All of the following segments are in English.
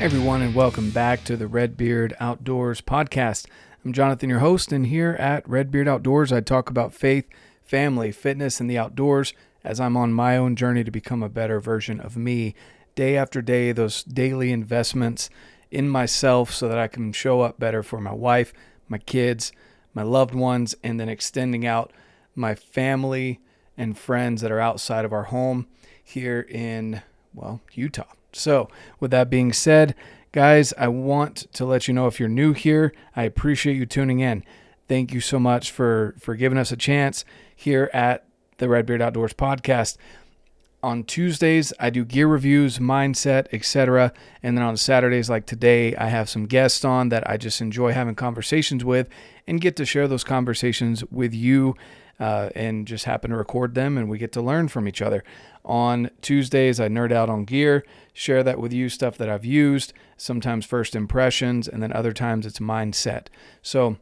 Everyone, and welcome back to the Redbeard Outdoors podcast. I'm Jonathan, your host, and here at Redbeard Outdoors, I talk about faith, family, fitness, and the outdoors as I'm on my own journey to become a better version of me day after day, those daily investments in myself so that I can show up better for my wife, my kids, my loved ones, and then extending out my family and friends that are outside of our home here in, well, Utah. So, with that being said, guys, I want to let you know if you're new here, I appreciate you tuning in. Thank you so much for for giving us a chance here at the Redbeard Outdoors podcast. On Tuesdays, I do gear reviews, mindset, etc. And then on Saturdays, like today, I have some guests on that I just enjoy having conversations with and get to share those conversations with you uh, and just happen to record them and we get to learn from each other. On Tuesdays, I nerd out on gear, share that with you, stuff that I've used, sometimes first impressions, and then other times it's mindset. So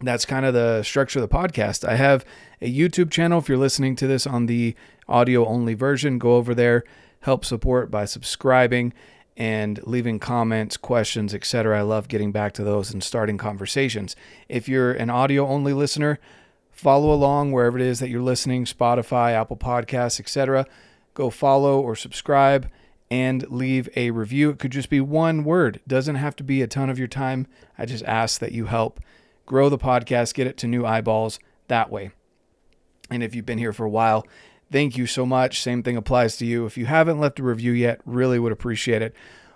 that's kind of the structure of the podcast. I have a YouTube channel. If you're listening to this on the audio only version, go over there, help support by subscribing and leaving comments, questions, etc. I love getting back to those and starting conversations. If you're an audio only listener, follow along wherever it is that you're listening, Spotify, Apple Podcasts, etc. Go follow or subscribe and leave a review. It could just be one word. It doesn't have to be a ton of your time. I just ask that you help grow the podcast, get it to new eyeballs that way. And if you've been here for a while, thank you so much. Same thing applies to you. If you haven't left a review yet, really would appreciate it.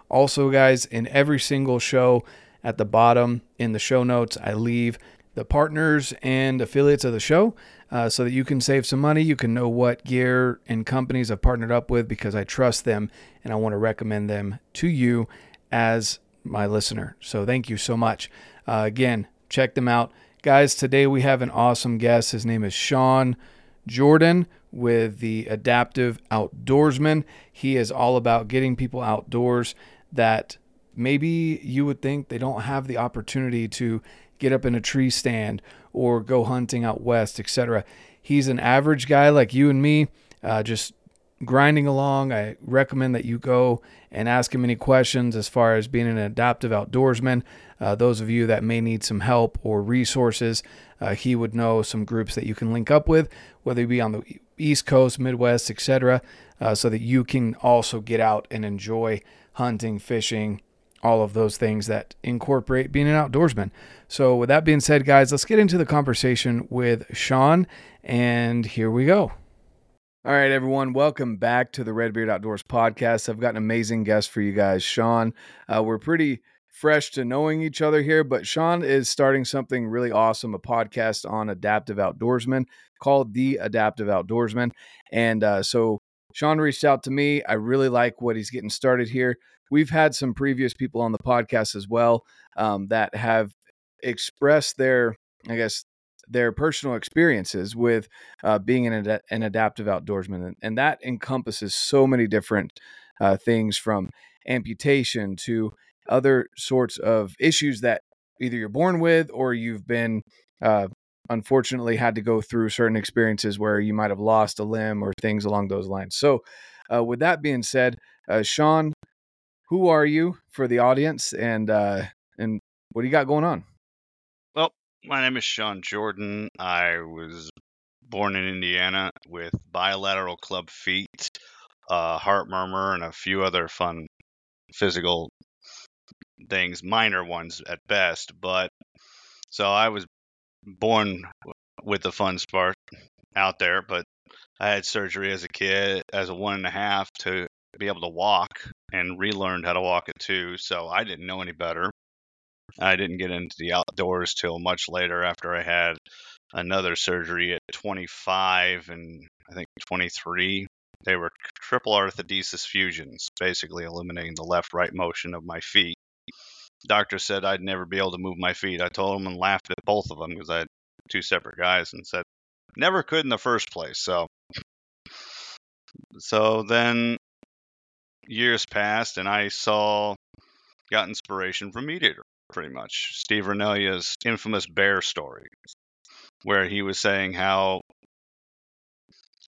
Also, guys, in every single show at the bottom in the show notes, I leave the partners and affiliates of the show uh, so that you can save some money. You can know what gear and companies I've partnered up with because I trust them and I want to recommend them to you as my listener. So thank you so much. Uh, again, check them out. Guys, today we have an awesome guest. His name is Shawn Jordan with the Adaptive Outdoorsman. He is all about getting people outdoors that maybe you would think they don't have the opportunity to get up in a tree stand or go hunting out west, etc. He's an average guy like you and me, uh, just grinding along. I recommend that you go and ask him any questions as far as being an adaptive outdoorsman. Uh, those of you that may need some help or resources, uh, he would know some groups that you can link up with, whether it be on the East Coast, Midwest, etc., uh, so that you can also get out and enjoy hunting, fishing, all of those things that incorporate being an outdoorsman. So, with that being said, guys, let's get into the conversation with Shawn, and here we go. All right, everyone, welcome back to the Redbeard Outdoors podcast. I've got an amazing guest for you guys, Shawn. Uh, we're pretty fresh to knowing each other here, but Shawn is starting something really awesome a podcast on adaptive outdoorsmen called The Adaptive Outdoorsman. And uh, so, Shawn reached out to me. I really like what he's getting started here. We've had some previous people on the podcast as well um, that have expressed their, I guess, their personal experiences with uh, being an, ad- an adaptive outdoorsman. And, and, that encompasses so many different uh, things from amputation to other sorts of issues that either you're born with or you've been uh, unfortunately had to go through certain experiences where you might have lost a limb or things along those lines. So, uh, with that being said, uh, Shawn, who are you for the audience, and uh, and what do you got going on? Well, my name is Shawn Jordan. I was born in Indiana with bilateral club feet, uh, heart murmur, and a few other fun physical things, minor ones at best. But so I was born with the fun spark out there, but I had surgery as a kid, as a one and a half, to be able to walk and relearned how to walk at two. So I didn't know any better. I didn't get into the outdoors till much later after I had another surgery at 25 and I think 23. They were triple arthrodesis fusions, basically eliminating the left right motion of my feet. Doctor said I'd never be able to move my feet. I told him and laughed at both of them because I had two separate guys and said never could in the first place. So so then years passed and I saw got inspiration from MeatEater pretty much. Steve Rinella's infamous bear story, where he was saying how,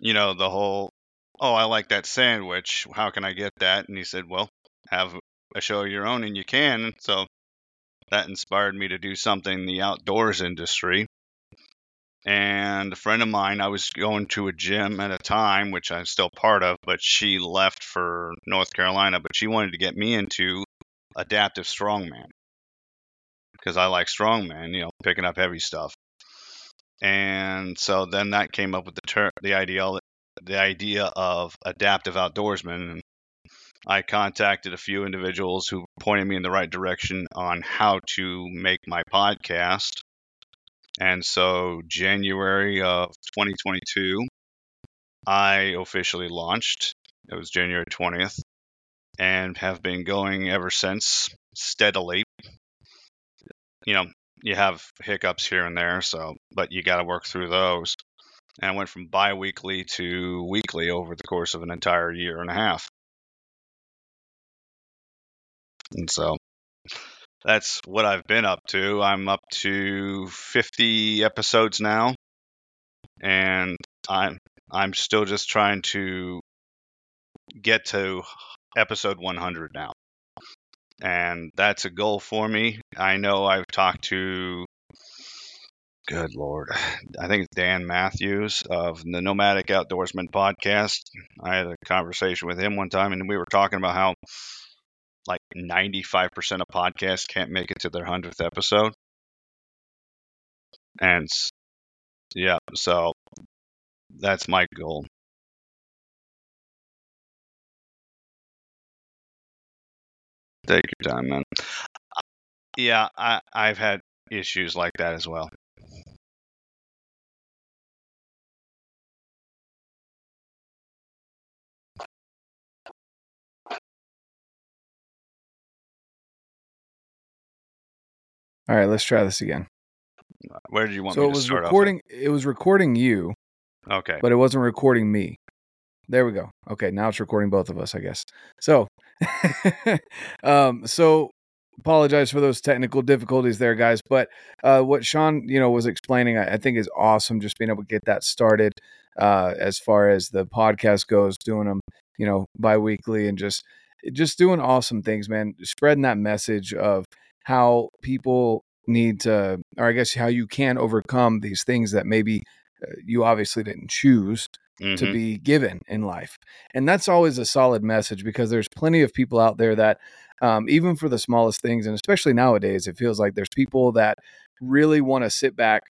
you know, the whole, oh, I like that sandwich. How can I get that? And he said, well, have a show of your own, and you can. So that inspired me to do something in the outdoors industry. And a friend of mine, I was going to a gym at a time, which I'm still part of, but she left for North Carolina. But she wanted to get me into adaptive strongman because I like strongman, you know, picking up heavy stuff. And so then that came up with the ter- the idea the idea of adaptive outdoorsman. And I contacted a few individuals who pointed me in the right direction on how to make my podcast. And so, January of 2022, I officially launched. It was January 20th, and have been going ever since steadily. You know, you have hiccups here and there, so but you got to work through those. And I went from bi-weekly to weekly over the course of an entire year and a half. And so that's what I've been up to. I'm up to 50 episodes now, and I'm I'm still just trying to get to episode 100 now, and that's a goal for me. I know I've talked to. Good Lord. I think it's Dan Matthews of the Nomadic Outdoorsman podcast. I had a conversation with him one time, and we were talking about how 95% of podcasts can't make it to their 100th episode. And yeah, so that's my goal. Take your time, man. Yeah, I, I've had issues like that as well. All right, let's try this again. Where did you want so me it was recording. It was recording you. Okay. but it wasn't recording me. There we go. Okay, now it's recording both of us, I guess. So, um, so apologize for those technical difficulties there, guys. But uh, what Shawn, you know, was explaining, I, I think is awesome. Just being able to get that started uh, as far as the podcast goes, doing them, you know, bi-weekly and just just doing awesome things, man. Spreading that message of how people need to, or I guess how you can overcome these things that maybe uh, you obviously didn't choose to Mhm. be given in life. And that's always a solid message because there's plenty of people out there that, um, even for the smallest things, and especially nowadays, it feels like there's people that really want to sit back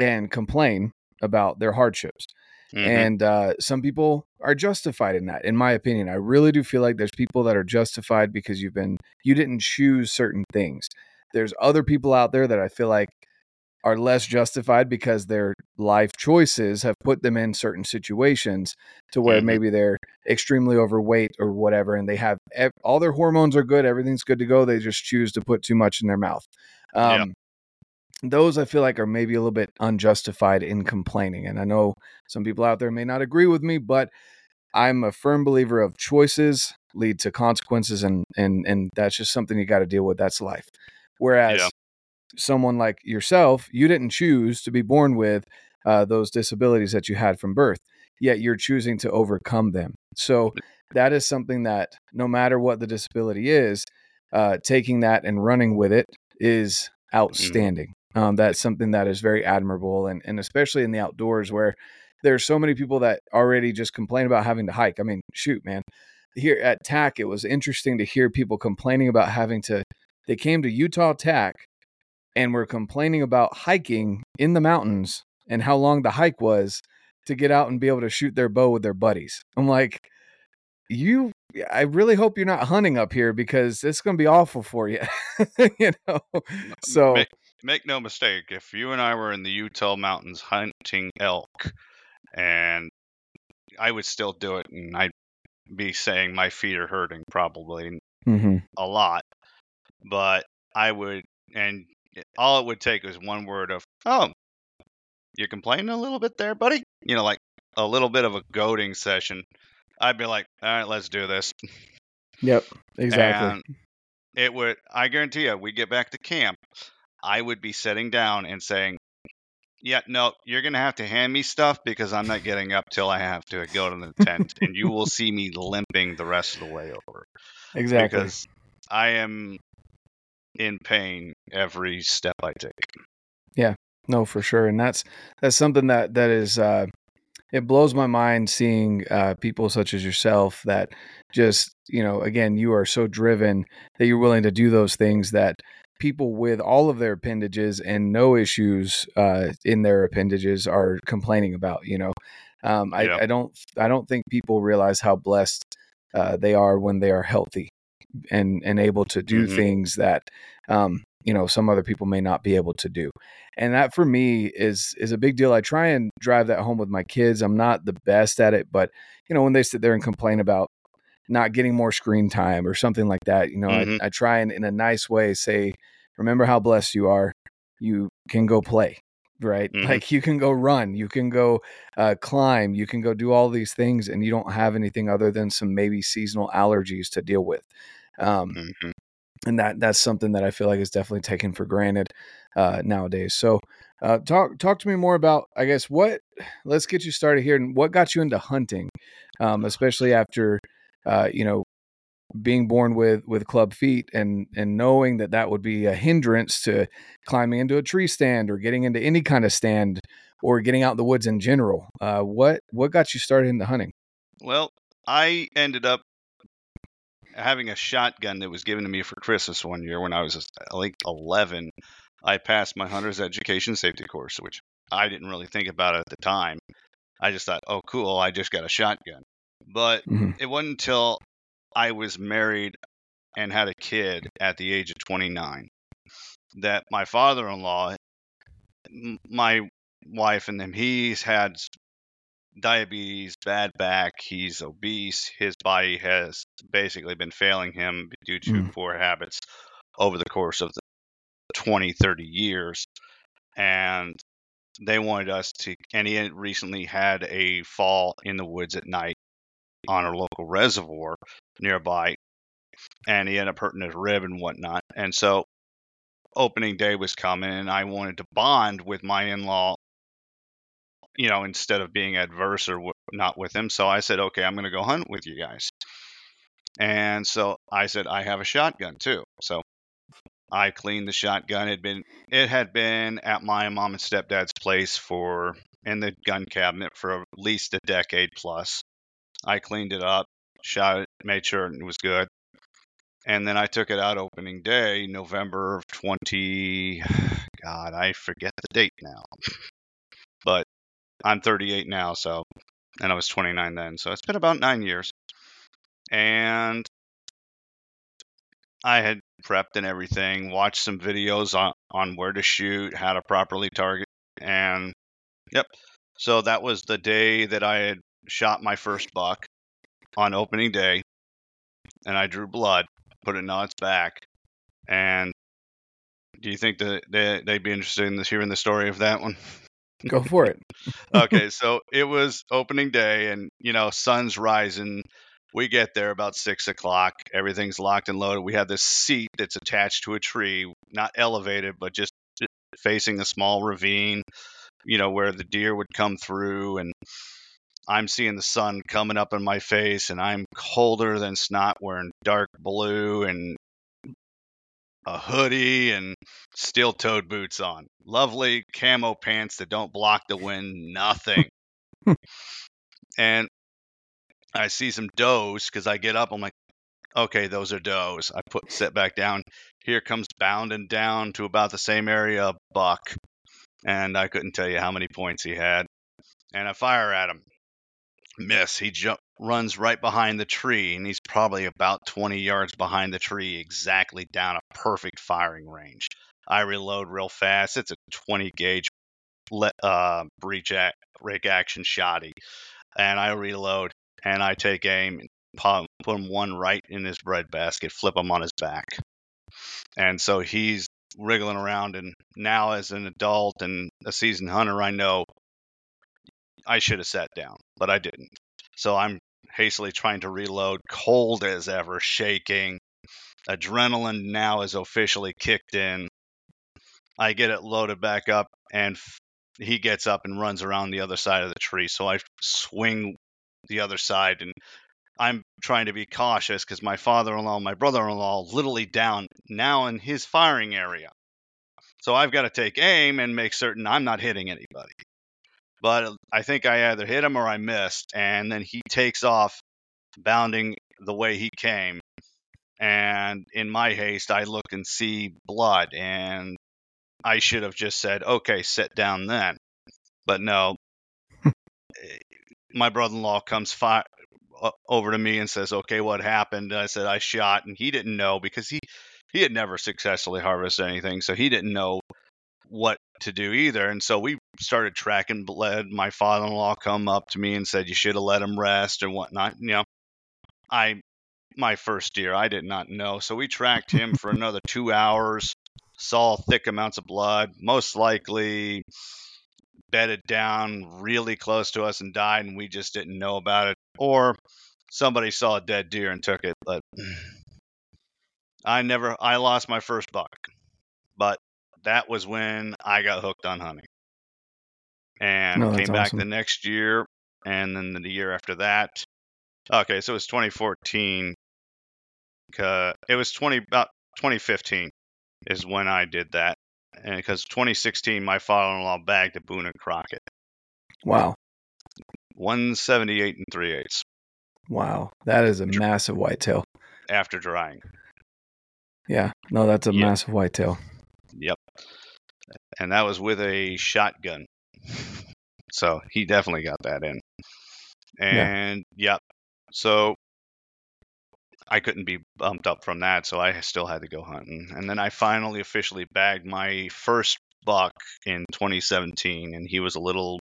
and complain about their hardships. Mhm. And uh, some people are justified in that, in my opinion. I really do feel like there's people that are justified because you've been, you didn't choose certain things. There's other people out there that I feel like are less justified because their life choices have put them in certain situations to where Mhm. maybe they're extremely overweight or whatever and they have ev- all their hormones are good everything's good to go they just choose to put too much in their mouth um, those i feel like are maybe a little bit unjustified in complaining and i know some people out there may not agree with me but i'm a firm believer of choices lead to consequences and and and that's just something you got to deal with that's life whereas Yeah. someone like yourself, you didn't choose to be born with uh, those disabilities that you had from birth, yet you're choosing to overcome them. So that is something that no matter what the disability is, uh, taking that and running with it is outstanding. Um, that's something that is very admirable, and and especially in the outdoors where there's so many people that already just complain about having to hike. I mean, shoot, man. Here at TAC, it was interesting to hear people complaining about having to. They came to Utah TAC and were complaining about hiking in the mountains and how long the hike was to get out and be able to shoot their bow with their buddies. I'm like, you I really hope you're not hunting up here because it's going to be awful for you. you know. So, make, no mistake, if you and I were in the Utah mountains hunting elk, and I would still do it, and I'd be saying my feet are hurting probably mhm. a lot, but I would, and all it would take was one word of, oh, you're complaining a little bit there, buddy? You know, like a little bit of a goading session. I'd be like, all right, let's do this. Yep, exactly. And it would, I guarantee you, we get back to camp, I would be sitting down and saying, yeah, no, you're going to have to hand me stuff because I'm not getting up till I have to go to the tent. and you will see me limping the rest of the way over. exactly. Because I am in pain every step I take. Yeah, no, for sure, and that's that's something that that is uh, it blows my mind seeing uh, people such as yourself that just you know again you are so driven that you're willing to do those things that people with all of their appendages and no issues uh, in their appendages are complaining about. You know, um, I, Yep. I don't I don't think people realize how blessed uh, they are when they are healthy and and able to do Mhm. things that um, you know some other people may not be able to do and that for me is is a big deal i try and drive that home with my kids i'm not the best at it but you know when they sit there and complain about not getting more screen time or something like that you know Mhm. I, I try and in a nice way say remember how blessed you are you can go play right Mhm. like you can go run you can go uh, climb you can go do all these things and you don't have anything other than some maybe seasonal allergies to deal with um, Mhm. and that that's something that I feel like is definitely taken for granted uh, nowadays. So, uh, talk talk to me more about, I guess, what. Let's get you started here, and what got you into hunting, um, especially after, uh, you know, being born with with club feet and and knowing that that would be a hindrance to climbing into a tree stand or getting into any kind of stand or getting out in the woods in general. Uh, what what got you started into hunting? Well, I ended up having a shotgun that was given to me for Christmas one year when I was, I think, 11. I passed my hunter's education safety course, which I didn't really think about at the time. I just thought, oh, cool, I just got a shotgun. But Mhm. it wasn't until I was married and had a kid at the age of 29 that my father in law, my wife, and him, he's had diabetes, bad back, he's obese, his body has basically been failing him due to Mm. poor habits over the course of the 20, 30 years. And they wanted us to, and he had recently had a fall in the woods at night on a local reservoir nearby, and he ended up hurting his rib and whatnot. And so opening day was coming, and I wanted to bond with my in law, you know, instead of being adverse or not with him. So I said, okay, I'm going to go hunt with you guys. And so I said, I have a shotgun too. So I cleaned the shotgun. It had been it had been at my mom and stepdad's place for in the gun cabinet for at least a decade plus. I cleaned it up, shot it, made sure it was good. And then I took it out opening day, November of 20 God, I forget the date now. But I'm 38 now, so and I was 29 then. So it's been about 9 years. And I had prepped and everything, watched some videos on, on where to shoot, how to properly target, and yep. So that was the day that I had shot my first buck on opening day, and I drew blood, put it on its back, and do you think that they, they'd be interested in this, hearing the story of that one? Go for it. okay, so it was opening day, and you know, sun's rising. We get there about six o'clock. Everything's locked and loaded. We have this seat that's attached to a tree, not elevated, but just facing a small ravine. You know where the deer would come through, and I'm seeing the sun coming up in my face, and I'm colder than snot, wearing dark blue and a hoodie and steel-toed boots on. Lovely camo pants that don't block the wind. Nothing. and I see some does because I get up. I'm like, okay, those are does. I put sit back down. Here comes bounding down to about the same area buck, and I couldn't tell you how many points he had. And I fire at him, miss. He jump runs right behind the tree, and he's probably about 20 yards behind the tree, exactly down a perfect firing range. I reload real fast. It's a 20 gauge uh, breech break action shotty, and I reload and I take aim and pop, put him one right in his bread basket, flip him on his back, and so he's wriggling around. And now, as an adult and a seasoned hunter, I know I should have sat down, but I didn't. So I'm hastily trying to reload, cold as ever, shaking. Adrenaline now is officially kicked in. I get it loaded back up, and f- he gets up and runs around the other side of the tree. So I swing the other side and I'm trying to be cautious because my father-in-law, my brother-in-law, literally down now in his firing area. So I've got to take aim and make certain I'm not hitting anybody. But uh, I think I either hit him or I missed, and then he takes off, bounding the way he came. And in my haste, I look and see blood, and I should have just said, "Okay, sit down then." But no, eh, my brother-in-law comes fi- over to me and says, "Okay, what happened?" I said, "I shot," and he didn't know because he he had never successfully harvested anything, so he didn't know what to do either. And so we started tracking blood. My father-in-law come up to me and said, "You should have let him rest and whatnot." You know, I my first deer, I did not know, so we tracked him for another two hours. Saw thick amounts of blood, most likely bedded down really close to us and died, and we just didn't know about it, or somebody saw a dead deer and took it. But I never, I lost my first buck, but that was when I got hooked on hunting, and No, came back awesome. the next year, and then the year after that. Okay, so it was 2014. 'ca- It was 20 about 2015 is when I did that, and because 2016 my father-in-law bagged a Boone and Crockett. Wow. 178 and 3 eighths Wow. That is a massive whitetail. after drying. Yeah. No, that's a Yeah. massive whitetail. And that was with a shotgun. So he definitely got that in. And yep. So I couldn't be bumped up from that, so I still had to go hunting. And then I finally officially bagged my first buck in 2017, and he was a little,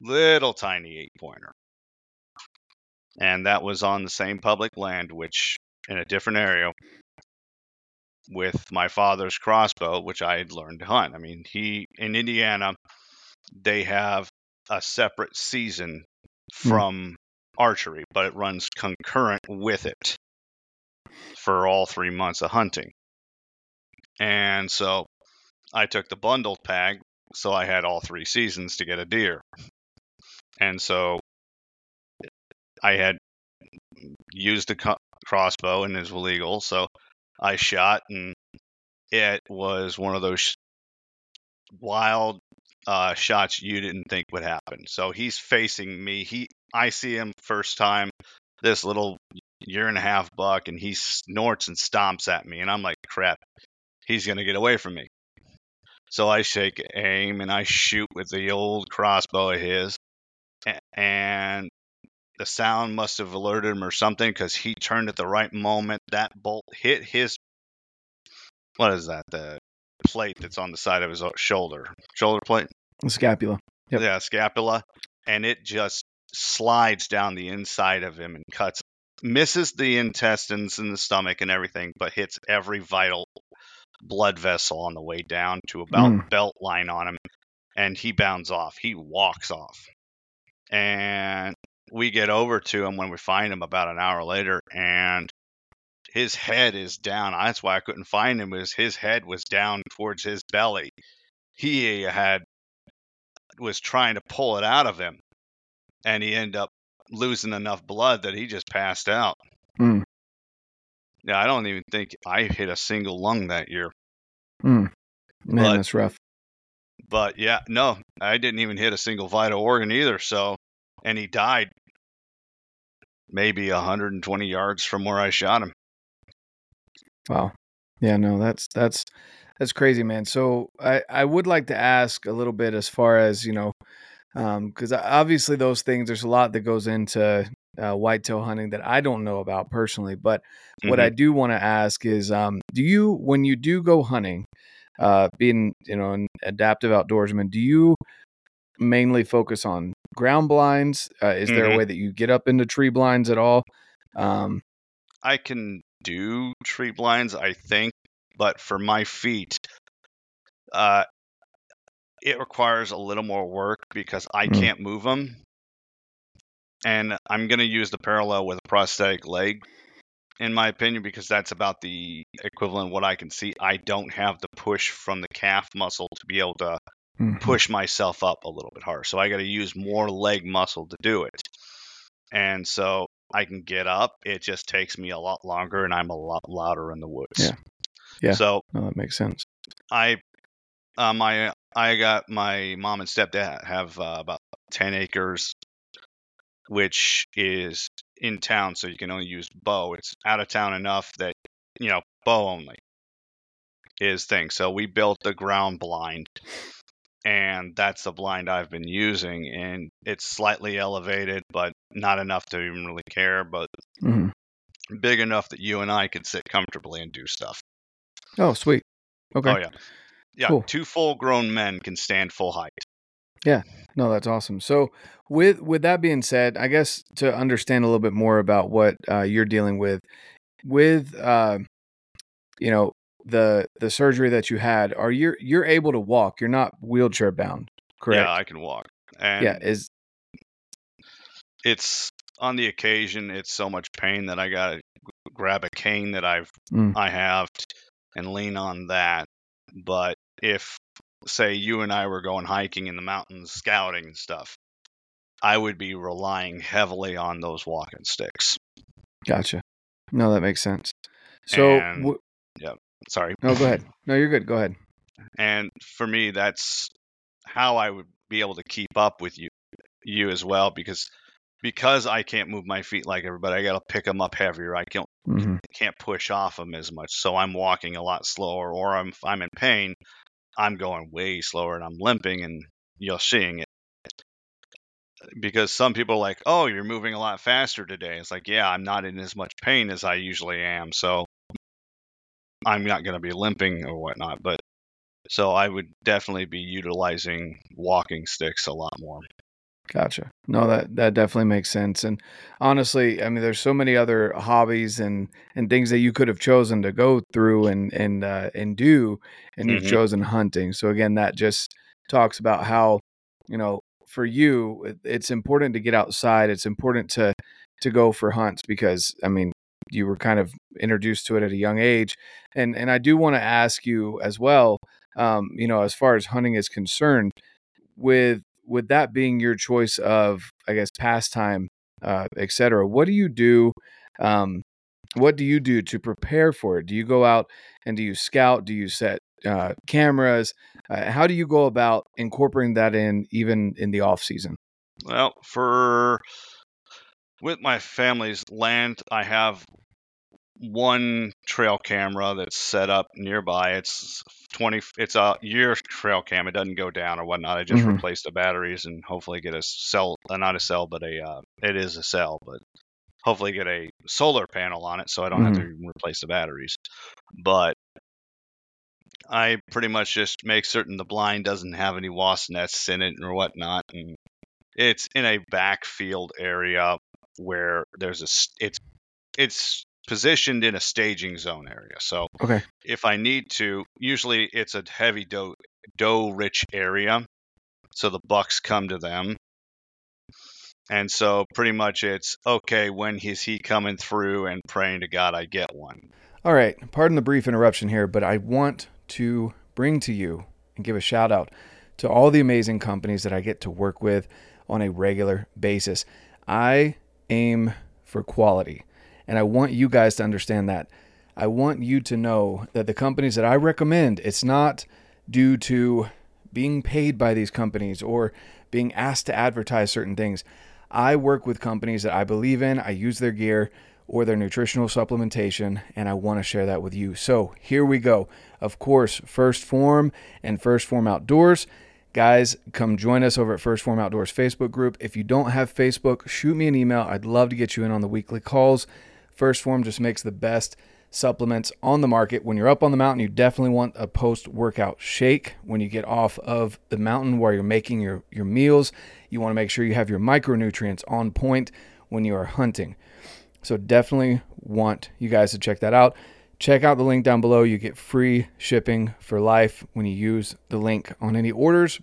little tiny eight pointer. And that was on the same public land, which in a different area with my father's crossbow, which I had learned to hunt. I mean, he in Indiana, they have a separate season mm. from archery, but it runs concurrent with it for all three months of hunting. And so I took the bundled pack, so I had all three seasons to get a deer. And so I had used the co- crossbow and it was legal, so I shot and it was one of those wild uh, shots you didn't think would happen. So he's facing me. He, I see him first time. This little year and a half buck, and he snorts and stomps at me, and I'm like, crap, he's gonna get away from me. So I shake aim and I shoot with the old crossbow of his, and the sound must have alerted him or something because he turned at the right moment. That bolt hit his what is that? The plate that's on the side of his shoulder, shoulder plate. Scapula. Yep. Yeah, scapula, and it just slides down the inside of him and cuts, misses the intestines and the stomach and everything, but hits every vital blood vessel on the way down to about Mm. belt line on him, and he bounds off. He walks off, and we get over to him when we find him about an hour later, and his head is down. That's why I couldn't find him. Is his head was down towards his belly. He had was trying to pull it out of him, and he ended up losing enough blood that he just passed out. Mm. Yeah, I don't even think I hit a single lung that year. Mm. Man, But- that's rough. But yeah, no, I didn't even hit a single vital organ either. So, and he died maybe 120 yards from where I shot him. Wow. Yeah, no, that's that's that's crazy, man. So I I would like to ask a little bit as far as you know, because obviously those things there's a lot that goes into uh, whitetail hunting that I don't know about personally. But what I do want to ask is, um, do you when you do go hunting, uh, being you know an adaptive outdoorsman, do you mainly focus on ground blinds? Uh, is there a Mhm. way that you get up into tree blinds at all? Um, I can do tree blinds, I think, but for my feet, uh, it requires a little more work because I Mm. can't move them. And I'm going to use the parallel with a prosthetic leg, in my opinion, because that's about the equivalent of what I can see. I don't have the push from the calf muscle to be able to mhm. push myself up a little bit harder. So I got to use more leg muscle to do it. And so I can get up. It just takes me a lot longer, and I'm a lot louder in the woods. Yeah. Yeah. So No, that makes sense. I, uh, my I got my mom and stepdad have uh, about ten acres, which is in town, so you can only use bow. It's out of town enough that you know bow only is thing. So we built the ground blind, and that's the blind I've been using, and it's slightly elevated, but not enough to even really care, but hmm big enough that you and I could sit comfortably and do stuff. Oh, sweet. Okay. Oh yeah, yeah. Cool. Two full-grown men can stand full height. Yeah. No, that's awesome. So, with with that being said, I guess to understand a little bit more about what uh, you're dealing with, with uh, you know the the surgery that you had, are you you're able to walk? You're not wheelchair bound, correct? Yeah, I can walk. And yeah. Is it's on the occasion it's so much pain that I gotta grab a cane that I've Mm. I have and lean on that. But if say you and I were going hiking in the mountains, scouting and stuff, I would be relying heavily on those walking sticks. gotcha. No, that makes sense. So, w- Sorry. no, go ahead. No, you're good. Go ahead. and for me that's how i would be able to keep up with you you as well because because i can't move my feet like everybody i gotta pick them up heavier i can't mm-hmm. can't push off them as much so i'm walking a lot slower or i'm i'm in pain i'm going way slower and i'm limping and you're seeing it because some people are like oh you're moving a lot faster today it's like yeah i'm not in as much pain as i usually am so i'm not going to be limping or whatnot but so i would definitely be utilizing walking sticks a lot more Gotcha. No, that that definitely makes sense. And honestly, I mean, there's so many other hobbies and and things that you could have chosen to go through and and uh, and do, and you've Mhm. chosen hunting. So again, that just talks about how you know for you, it- it's important to get outside. It's important to to go for hunts because I mean, you were kind of introduced to it at a young age, and and I do want to ask you as well. Um, you know, as far as hunting is concerned, with with that being your choice of i guess pastime uh et cetera what do you do um what do you do to prepare for it? Do you go out and do you scout? Do you set uh cameras? Uh, how do you go about incorporating that in even in the off season? Well for with my family's land i have one trail camera that's set up nearby. It's 20 it's a year trail cam. It doesn't go down or whatnot. I just Mhm. replaced the batteries and hopefully get a cell uh, not a cell but a uh, it is a cell but hopefully get a solar panel on it so i don't have to replace the batteries. But i pretty much just make certain the blind doesn't have any wasp nests in it or whatnot and it's in a backfield area where there's a it's it's positioned in a staging zone area so okay if I need to, usually it's a heavy doe doe rich area, so the bucks come to them. And so pretty much it's okay when is he coming through and praying to God I get one. all right pardon the brief interruption here but i want to bring to you and give a shout out to all the amazing companies that i get to work with on a regular basis i aim for quality and i want you guys to understand that i want you to know that the companies that i recommend it's not due to being paid by these companies or being asked to advertise certain things i work with companies that i believe in i use their gear or their nutritional supplementation, and I want to share that with you. So here we go. Of course, 1st Phorm and 1st Phorm Outdoors. Guys, come join us over at 1st Phorm Outdoors Facebook group. If you don't have Facebook, shoot me an email. I'd love to get you in on the weekly calls. 1st Phorm just makes the best supplements on the market. When you're up on the mountain, you definitely want a post workout shake. When you get off of the mountain where you're making your, your meals, you want to make sure you have your micronutrients on point when you are hunting. So definitely want you guys to check that out. Check out the link down below. You get free shipping for life when you use the link on any orders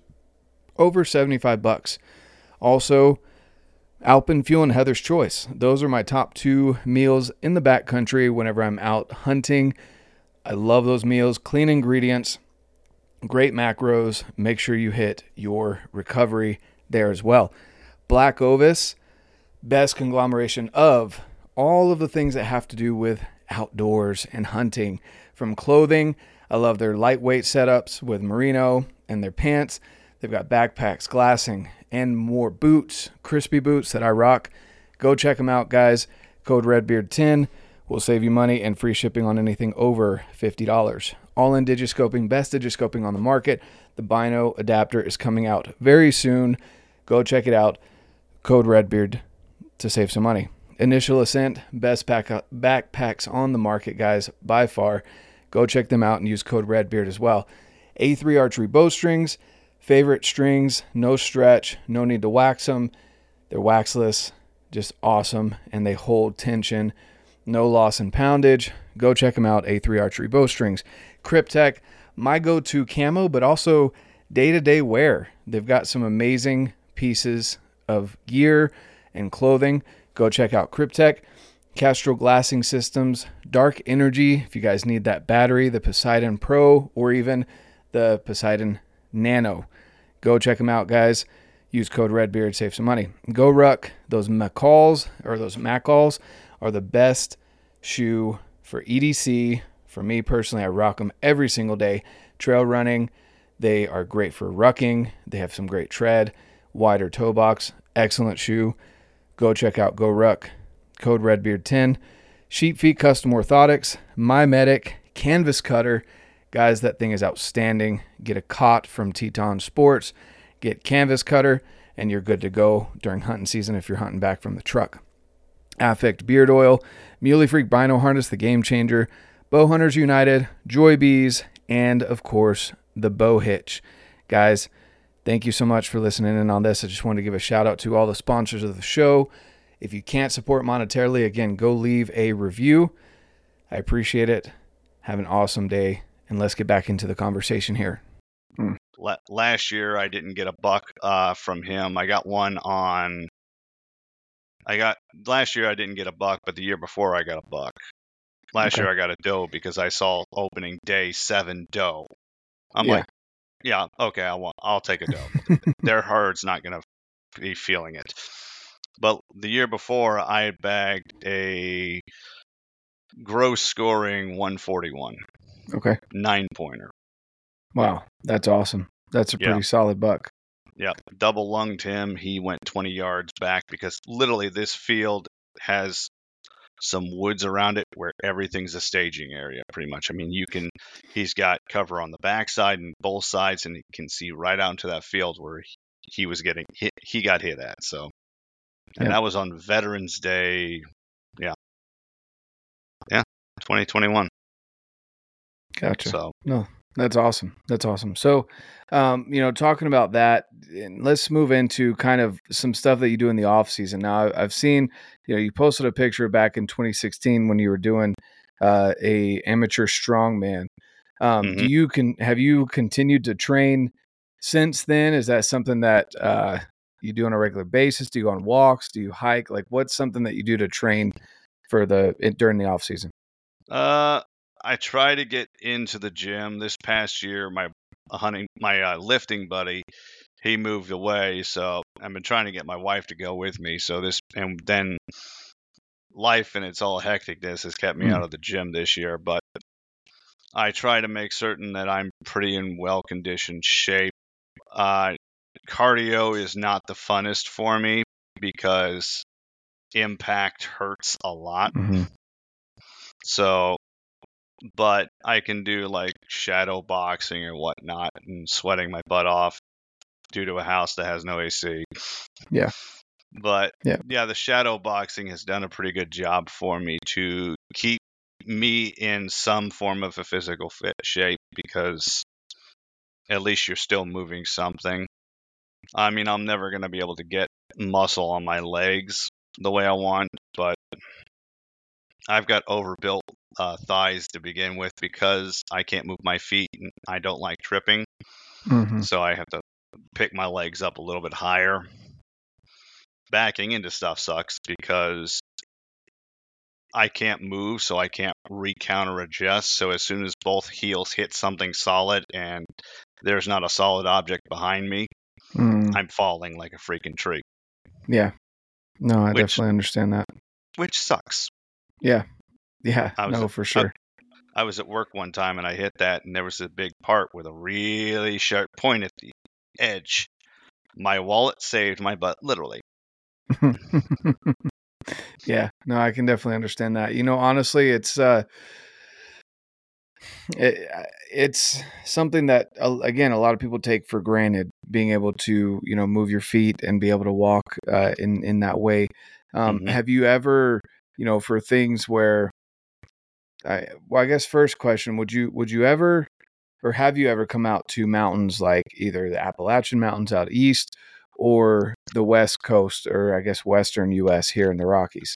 over 75 bucks. Also, Alpenfuel and Heather's Choice. Those are my top two meals in the backcountry whenever I'm out hunting. I love those meals. Clean ingredients, great macros. Make sure you hit your recovery there as well. BlackOvis, best conglomeration of all of the things that have to do with outdoors and hunting. From clothing, I love their lightweight setups with merino and their pants. They've got backpacks, glassing, and more boots, crispy boots that I rock. Go check them out, guys. Code REDBEARD10 will save you money and free shipping on anything over $50. Ollin digiscoping, best digiscoping on the market. The Bino adapter is coming out very soon. Go check it out. Code REDBEARD to save some money. Initial Ascent, best pack, uh, backpacks on the market, guys, by far. Go check them out and use code REDBEARD as well. A3 Archery bowstrings, favorite strings, no stretch, no need to wax them. They're waxless, just awesome, and they hold tension. No loss in poundage. Go check them out, A3 Archery bowstrings. Kryptek, my go to camo, but also day to day wear. They've got some amazing pieces of gear and clothing. Go check out Kryptek, Castrol Glassing Systems, Dark Energy, if you guys need that battery, the Poseidon Pro, or even the Poseidon Nano. Go check them out, guys. Use code REDBEARD, save some money. GORUCK, those Mackalls or those Mackalls are the best shoe for EDC. For me personally, I rock them every single day. Trail running, they are great for rucking. They have some great tread, wider toe box, excellent shoe. Go check out GORUCK. Code REDBEARD10. Sheep Feet Custom Orthotics, MyMedic, Canvas Cutter. Guys, that thing is outstanding. Get a cot from Teton Sports, get Canvas Cutter, and you're good to go during hunting season if you're hunting back from the truck. Affect Beard Oil, Muley Freak Bino Harness, the game changer, Bow Hunters United, Joy Bees, and of course, the Bow Hitch. Guys, thank you so much for listening in on this. I just wanted to give a shout out to all the sponsors of the show. If you can't support monetarily, again, go leave a review. I appreciate it. Have an awesome day, and let's get back into the conversation here. Mm. Last year, I didn't get a buck uh, from him. I got one on. I got last year. I didn't get a buck, but the year before, I got a buck. Last okay. year, I got a doe because I saw opening day seven doe. I'm yeah. like, yeah, okay, I want. I'll take a doe. Their herd's not gonna be feeling it. But the year before, I had bagged a gross scoring 141. Okay. Nine pointer. Wow, that's awesome. That's a pretty yeah. solid buck. Yeah, double lunged him. He went 20 yards back because literally this field has some woods around it where everything's a staging area pretty much. I mean, you can he's got cover on the backside and both sides and he can see right out into that field where he, he was getting hit he got hit at. So and yeah. that was on Veterans Day. Yeah, yeah, 2021. Gotcha. So no, that's awesome. That's awesome. So, um, you know, talking about that, let's move into kind of some stuff that you do in the off season. Now, I've seen, you know, you posted a picture back in 2016 when you were doing uh, a amateur strongman. Um, mm-hmm. Do you can have you continued to train since then? Is that something that uh, you do on a regular basis? Do you go on walks? Do you hike? Like, what's something that you do to train for the during the off season? Uh, I try to get into the gym. This past year, my hunting, my uh, lifting buddy, he moved away, so I've been trying to get my wife to go with me. So this, and then life and its all hecticness has kept me mm. out of the gym this year. But I try to make certain that I'm pretty in well conditioned shape. Uh, cardio is not the funnest for me because impact hurts a lot. Mm-hmm. So, but I can do like shadow boxing or whatnot and sweating my butt off due to a house that has no AC. Yeah. But yeah, yeah the shadow boxing has done a pretty good job for me to keep me in some form of a physical fit shape because at least you're still moving something. I mean, I'm never going to be able to get muscle on my legs the way I want, but I've got overbuilt uh, thighs to begin with because I can't move my feet and I don't like tripping. Mm-hmm. So I have to pick my legs up a little bit higher. Backing into stuff sucks because I can't move, so I can't recounter adjust. So as soon as both heels hit something solid and there's not a solid object behind me, mm. I'm falling like a freaking tree. Yeah. No, I Which- definitely understand that. which sucks. Yeah. Yeah. I was No, a- for sure. I was at work one time and I hit that, and there was a big part with a really sharp point at the edge. My wallet saved my butt, literally. yeah. No, I can definitely understand that. You know, honestly, it's uh it, it's something that uh, again a lot of people take for granted being able to you know move your feet and be able to walk uh, in in that way um, Mhm. have you ever you know for things where I, well i guess first question would you would you ever or have you ever come out to mountains like either the appalachian mountains out east or the west coast or i guess western us here in the rockies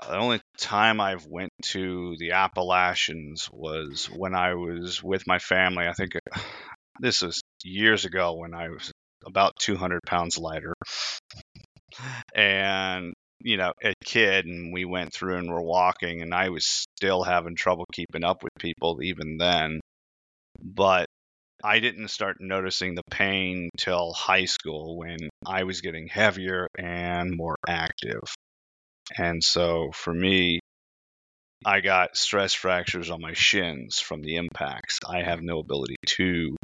The only time I've went to the Appalachians was when I was with my family. I think uh, this was years ago when I was about 200 pounds lighter, and you know, a kid, and we went through and were walking, and I was still having trouble keeping up with people even then. But I didn't start noticing the pain till high school when I was getting heavier and more active. And so for me, I got stress fractures on my shins from the impacts. I have no ability to,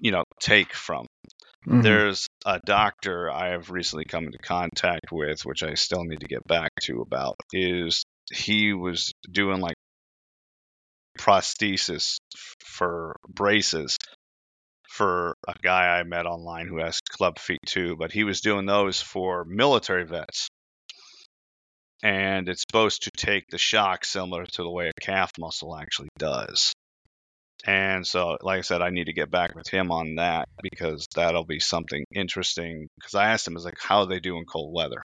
you know, take from. Mhm. There's a doctor I have recently come into contact with, which I still need to get back to about, is he was doing like prosthesis for braces for a guy I met online who has club feet too, but he was doing those for military vets. And it's supposed to take the shock similar to the way a calf muscle actually does. And so, like I said, I need to get back with him on that because that'll be something interesting. Because I asked him, "I was like, how do they do in cold weather?"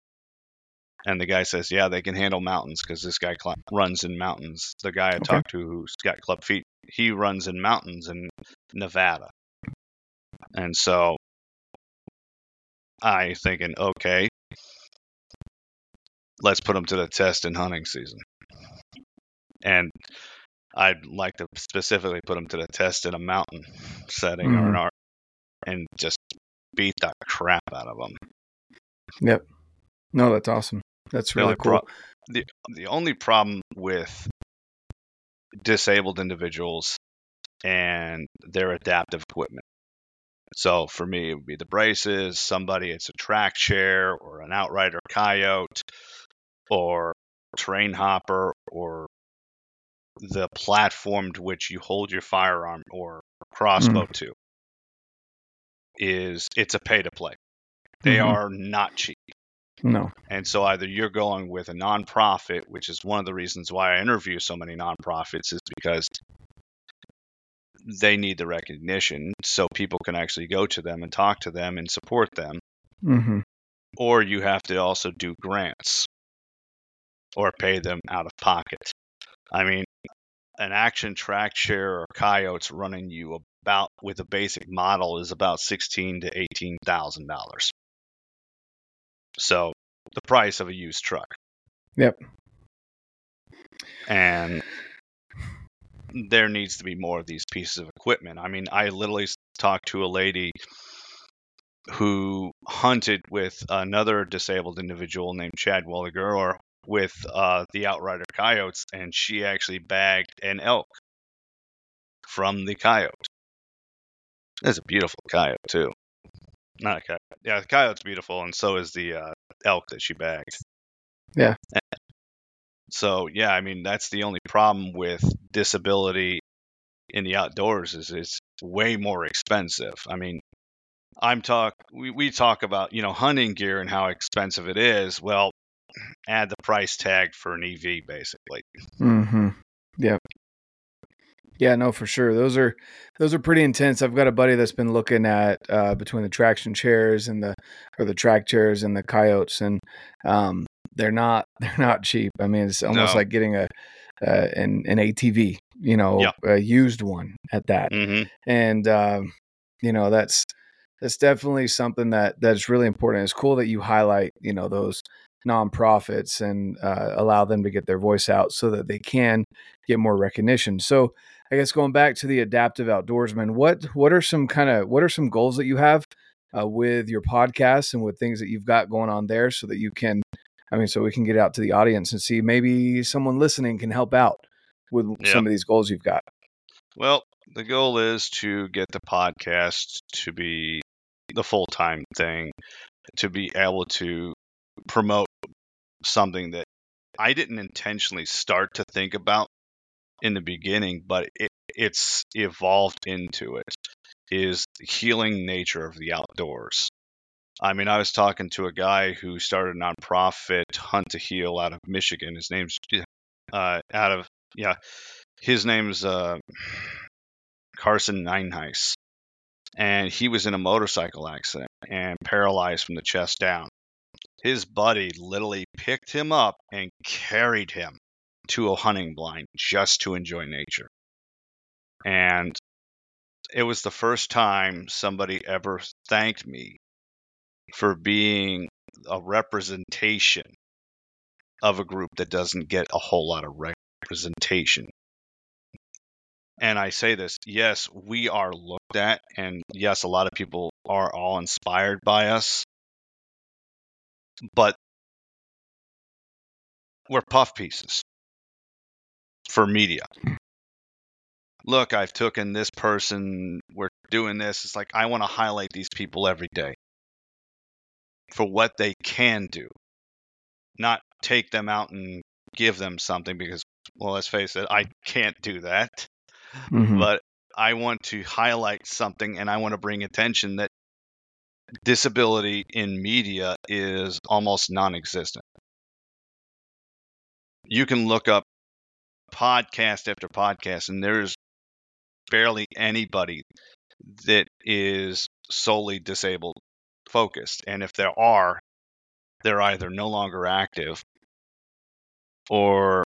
And the guy says, "Yeah, they can handle mountains because this guy cl- runs in mountains." The guy I Okay. talked to who's got club feet, he runs in mountains in Nevada. And so I thinking, okay, let's put him to the test in hunting season. And I'd like to specifically put them to the test in a mountain setting or an mm. art and just beat the crap out of them. Yep. no that's awesome that's really only cool pro- the the only problem with disabled individuals and their adaptive equipment. So for me, it would be the braces. Somebody, it's a track chair or an outrider coyote or terrain hopper or the platform to which you hold your firearm or crossbow to. Is it's a pay to play. They Mhm. are not cheap. no And so either you're going with a nonprofit, which is one of the reasons why I interview so many nonprofits, is because they need the recognition so people can actually go to them and talk to them and support them. hmm Or you have to also do grants or pay them out of pocket. I mean, an action track chair or coyotes running you about with a basic model is about sixteen to eighteen thousand dollars. So the price of a used truck. Yep. And there needs to be more of these pieces of equipment. I mean, I literally talked to a lady who hunted with another disabled individual named Chad Welliger or with uh, the Outrider Coyotes, and she actually bagged an elk from the coyote. It's a beautiful coyote, too. Not a coyote. Yeah, the coyote's beautiful, and so is the uh, elk that she bagged. Yeah. So yeah, I mean that's the only problem with disability in the outdoors is it's way more expensive. I mean, I'm talk we, we talk about you know hunting gear and how expensive it is. Well, add the price tag for an EV basically. hmm Yep. Yeah, no, for sure. Those are those are pretty intense. I've got a buddy that's been looking at uh, between the traction chairs and the or the track chairs and the coyotes, and um, they're not they're not cheap. I mean, it's almost No. like getting a uh, an an ATV, you know, Yeah. a used one at that. Mm-hmm. and um, you know that's that's definitely something that that's really important. It's cool that you highlight you know those nonprofits and uh, allow them to get their voice out so that they can get more recognition. So I guess going back to the adaptive outdoorsman, what what are some kind of what are some goals that you have uh, with your podcast and with things that you've got going on there so that you can, I mean, so we can get out to the audience and see maybe someone listening can help out with Yep. some of these goals you've got. Well, the goal is to get the podcast to be the full time thing, to be able to promote something that I didn't intentionally start to think about in the beginning, but it, it's evolved into it. Is the healing nature of the outdoors. I mean, I was talking to a guy who started a nonprofit, Hunt to Heal, out of Michigan. His name's uh, out of yeah, his name's uh, Carson Nineheis, and he was in a motorcycle accident and paralyzed from the chest down. His buddy literally picked him up and carried him to a hunting blind just to enjoy nature. And it was the first time somebody ever thanked me for being a representation of a group that doesn't get a whole lot of representation. And I say this, yes, we are looked at, and yes, a lot of people are all inspired by us, but we're puff pieces for media. Look, I've taken this person, we're doing this. It's like I want to highlight these people every day for what they can do, not take them out and give them something because, well, let's face it, I can't do that. Mhm. But I want to highlight something and I want to bring attention that disability in media is almost non existent. You can look up podcast after podcast, and there's barely anybody that is solely disabled focused. And if there are, they're either no longer active or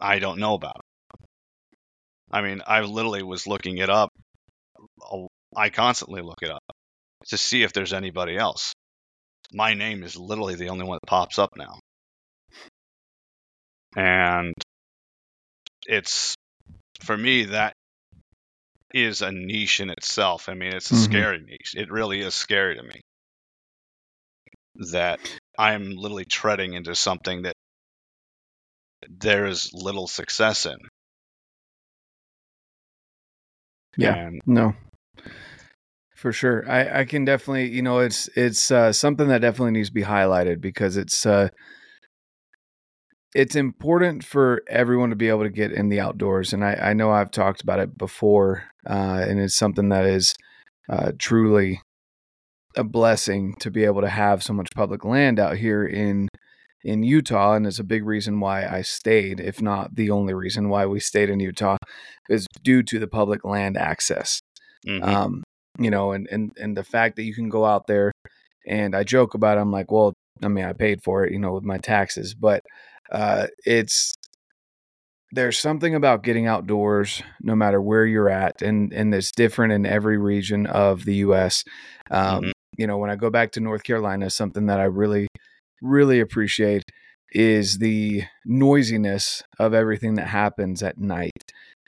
I don't know about them. I mean, I literally was looking it up. I constantly look it up to see if there's anybody else. My name is literally the only one that pops up now. And it's, for me, that is a niche in itself. I mean, it's a Mhm. scary niche. It really is scary to me that I'm literally treading into something that there is little success in. Yeah. And No. For sure. I, I can definitely, you know, it's it's uh, something that definitely needs to be highlighted because it's uh it's important for everyone to be able to get in the outdoors. And I, I know I've talked about it before, uh, and it's something that is uh, truly a blessing to be able to have so much public land out here in in Utah, and it's a big reason why I stayed, if not the only reason why we stayed in Utah, is due to the public land access mhm, um, you know, and and and the fact that you can go out there, and I joke about, it, I'm like, well, I mean, I paid for it, you know, with my taxes, but uh, it's there's something about getting outdoors, no matter where you're at, and and it's different in every region of the U.S. Um, Mhm. You know, when I go back to North Carolina, something that I really, really appreciate is the noisiness of everything that happens at night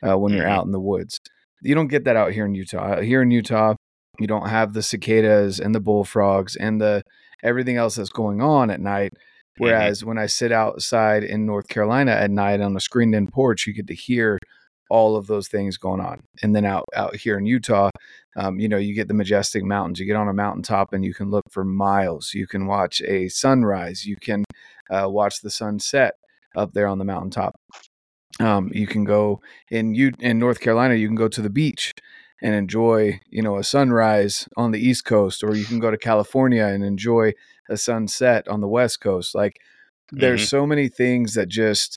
uh, when you're Mhm. out in the woods. You don't get that out here in Utah. Here in Utah, you don't have the cicadas and the bullfrogs and the everything else that's going on at night. Whereas when I sit outside in North Carolina at night on a screened in porch, you get to hear all of those things going on. And then out out here in Utah, um, you know, you get the majestic mountains. You get on a mountaintop and you can look for miles. You can watch a sunrise. You can uh, watch the sunset up there on the mountaintop. Um, you can go in you in North Carolina. You can go to the beach and enjoy, you know, a sunrise on the East Coast, or you can go to California and enjoy a sunset on the West Coast. Like, there's Mhm. so many things that just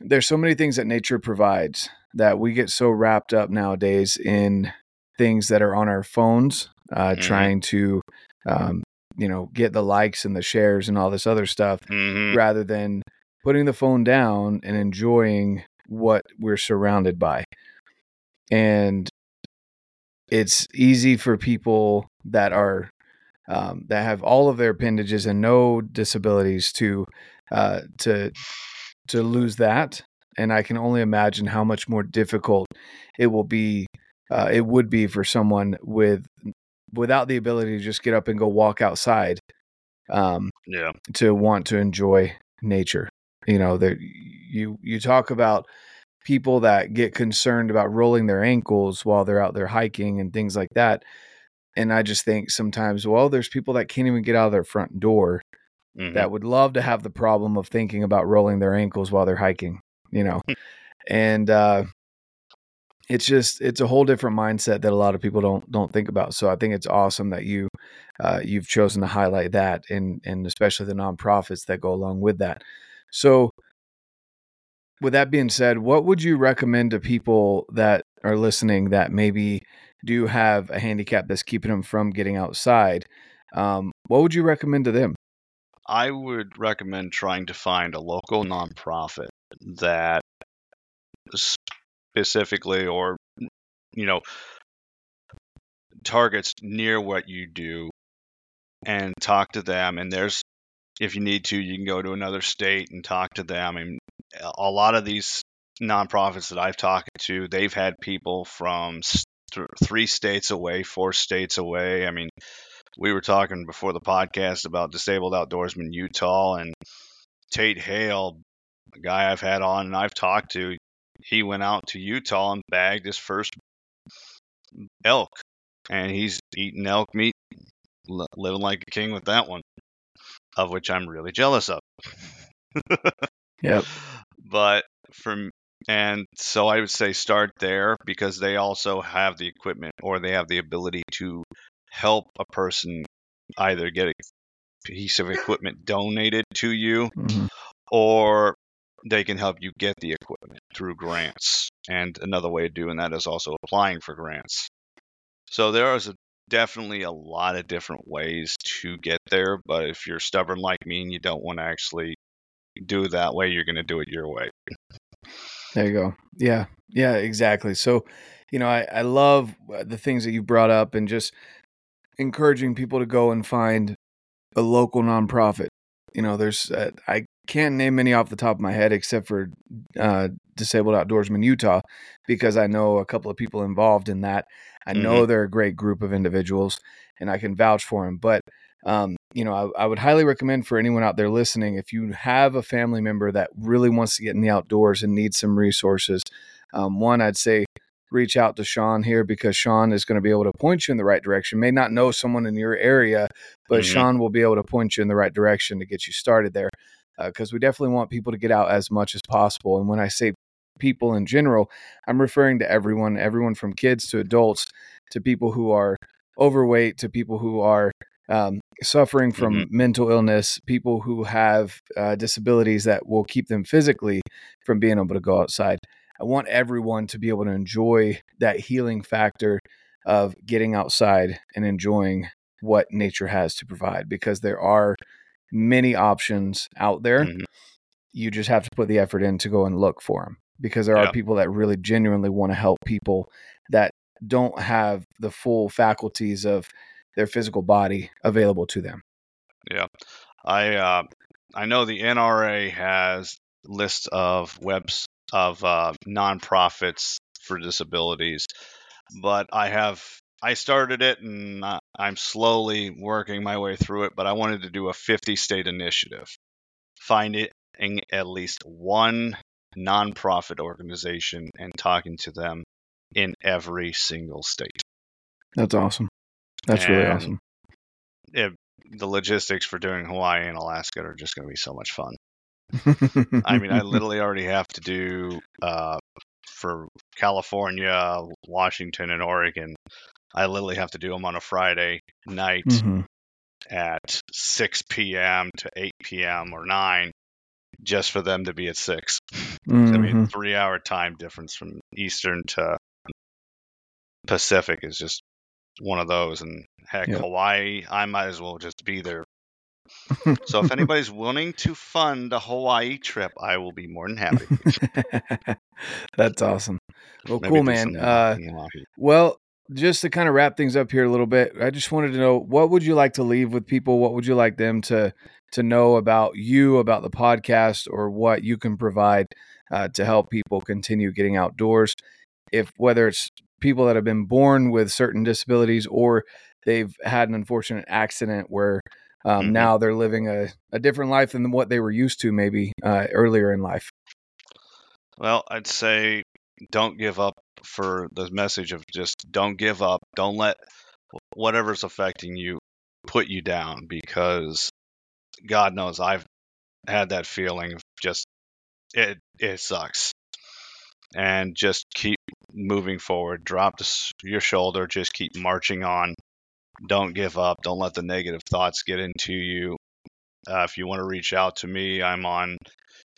there's so many things that nature provides that we get so wrapped up nowadays in things that are on our phones, uh, Mhm. trying to, um, you know, get the likes and the shares and all this other stuff Mhm. rather than putting the phone down and enjoying what we're surrounded by. And it's easy for people that are um, that have all of their appendages and no disabilities to uh, to to lose that. And I can only imagine how much more difficult it will be uh, it would be for someone with without the ability to just get up and go walk outside um, Yeah. to want to enjoy nature. You know, there you you talk about people that get concerned about rolling their ankles while they're out there hiking and things like that. And I just think sometimes, well, there's people that can't even get out of their front door Mhm. that would love to have the problem of thinking about rolling their ankles while they're hiking, you know. and uh it's just it's a whole different mindset that a lot of people don't don't think about. So I think it's awesome that you uh you've chosen to highlight that and and especially the nonprofits that go along with that. So with that being said, what would you recommend to people that are listening that maybe do have a handicap that's keeping them from getting outside? Um, what would you recommend to them? I would recommend trying to find a local nonprofit that specifically or you know targets near what you do and talk to them and there's if you need to you can go to another state and talk to them. I mean, a lot of these nonprofits that I've talked to they've had people from st- three states away four states away. I mean we were talking before the podcast about disabled outdoorsman Utah and Tate Hale, a guy I've had on and I've talked to. He went out to Utah and bagged his first elk, and he's eating elk meat, living like a king with that one, of which I'm really jealous of. Yep. But from and so I would say start there because they also have the equipment or they have the ability to help a person either get a piece of equipment donated to you Mhm. or they can help you get the equipment through grants. And another way of doing that is also applying for grants. So there is a, definitely a lot of different ways to get there, but if you're stubborn like me and you don't want to actually do that way, you're going to do it your way. There you go. Yeah. Yeah, exactly. So, you know, I, I love uh, the things that you brought up and just encouraging people to go and find a local nonprofit. You know, there's, uh, I can't name any off the top of my head except for uh, Disabled Outdoorsman Utah because I know a couple of people involved in that. I know they're a great group of individuals and I can vouch for them. But, um, you know, I, I would highly recommend for anyone out there listening if you have a family member that really wants to get in the outdoors and needs some resources, um, one, I'd say reach out to Shawn here because Shawn is going to be able to point you in the right direction. May not know someone in your area, but Mhm. Shawn will be able to point you in the right direction to get you started there. Because we definitely want people to get out as much as possible. And when I say people in general, I'm referring to everyone, everyone from kids to adults, to people who are overweight, to people who are um, suffering from mental illness, people who have uh, disabilities that will keep them physically from being able to go outside. I want everyone to be able to enjoy that healing factor of getting outside and enjoying what nature has to provide because there are many options out there. Mhm. You just have to put the effort in to go and look for them because there Yeah. are people that really genuinely want to help people that don't have the full faculties of their physical body available to them. Yeah, I uh, I know the NRA has lists of webs of uh, nonprofits for disabilities, but I have I started it and I'm slowly working my way through it. But I wanted to do a 50 state initiative, finding at least one nonprofit organization and talking to them in every single state. That's awesome. That's really awesome. It, the logistics for doing Hawaii and Alaska are just going to be so much fun. I mean, I literally already have to do uh, for California, Washington, and Oregon. I literally have to do them on a Friday night Mhm. at 6 p.m. to 8 p.m. or 9, just for them to be at 6. I mean, three hour time difference from Eastern to Pacific is just one of those. And heck, Yep. Hawaii, I might as well just be there. So if anybody's willing to fund a Hawaii trip, I will be more than happy. That's awesome. Well, Maybe cool, man. Uh, well, just to kind of wrap things up here a little bit, I just wanted to know what would you like to leave with people? What would you like them to to know about you, about the podcast, or what you can provide uh, to help people continue getting outdoors? If whether it's people that have been born with certain disabilities or they've had an unfortunate accident where um, mm-hmm. now they're living a, a different life than what they were used to maybe uh, earlier in life? Well, I'd say don't give up for the message of just don't give up. Don't let whatever's affecting you put you down because God knows I've had that feeling of just it it sucks. And just keep moving forward. Drop your shoulder. Just keep marching on. Don't give up. Don't let the negative thoughts get into you. Uh, if you want to reach out to me, I'm on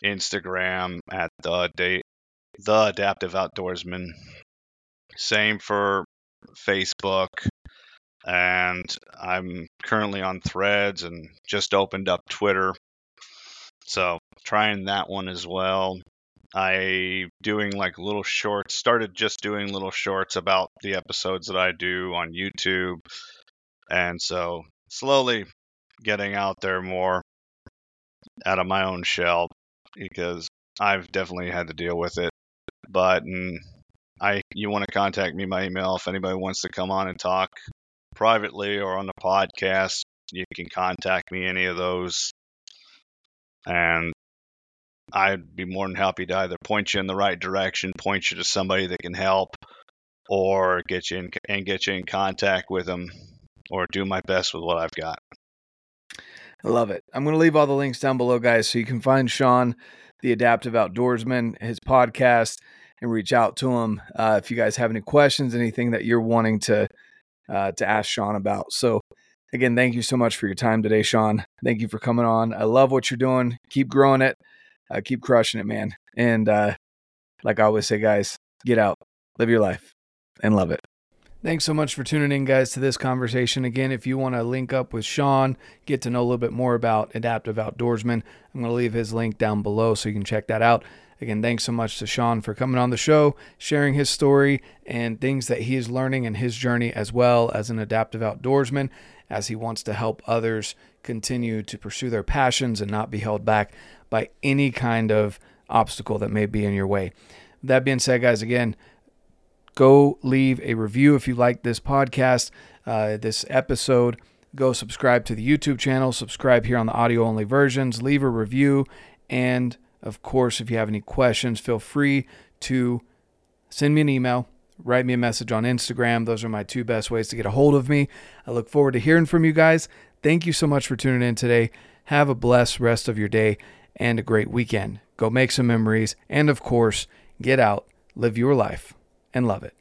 Instagram at the date the adaptive outdoorsman. Same for Facebook, and I'm currently on Threads and just opened up Twitter. So trying that one as well. I doing like little shorts. Started just doing little shorts about the episodes that I do on YouTube, and so slowly getting out there more out of my own shell because I've definitely had to deal with it. But and I, you want to contact me by email if anybody wants to come on and talk privately or on the podcast. You can contact me any of those, and I'd be more than happy to either point you in the right direction, point you to somebody that can help, or get you in and get you in contact with them, or do my best with what I've got. I love it. I'm going to leave all the links down below, guys, so you can find Shawn, the Adaptive Outdoorsman, his podcast, and reach out to him uh, if you guys have any questions, anything that you're wanting to uh, to ask Shawn about. So, again, thank you so much for your time today, Shawn. Thank you for coming on. I love what you're doing. Keep growing it. Uh, keep crushing it, man. And uh, like I always say, guys, get out, live your life, and love it. Thanks so much for tuning in, guys, to this conversation. Again, if you want to link up with Shawn, get to know a little bit more about Adaptive Outdoorsman, I'm going to leave his link down below so you can check that out. Again, thanks so much to Shawn for coming on the show, sharing his story and things that he is learning in his journey as well as an adaptive outdoorsman, as he wants to help others continue to pursue their passions and not be held back by any kind of obstacle that may be in your way. That being said, guys, again, go leave a review if you like this podcast, uh, this episode. Go subscribe to the YouTube channel, subscribe here on the audio only versions, leave a review, and of course, if you have any questions, feel free to send me an email, write me a message on Instagram. Those are my two best ways to get a hold of me. I look forward to hearing from you guys. Thank you so much for tuning in today. Have a blessed rest of your day and a great weekend. Go make some memories. And of course, get out, live your life, and love it.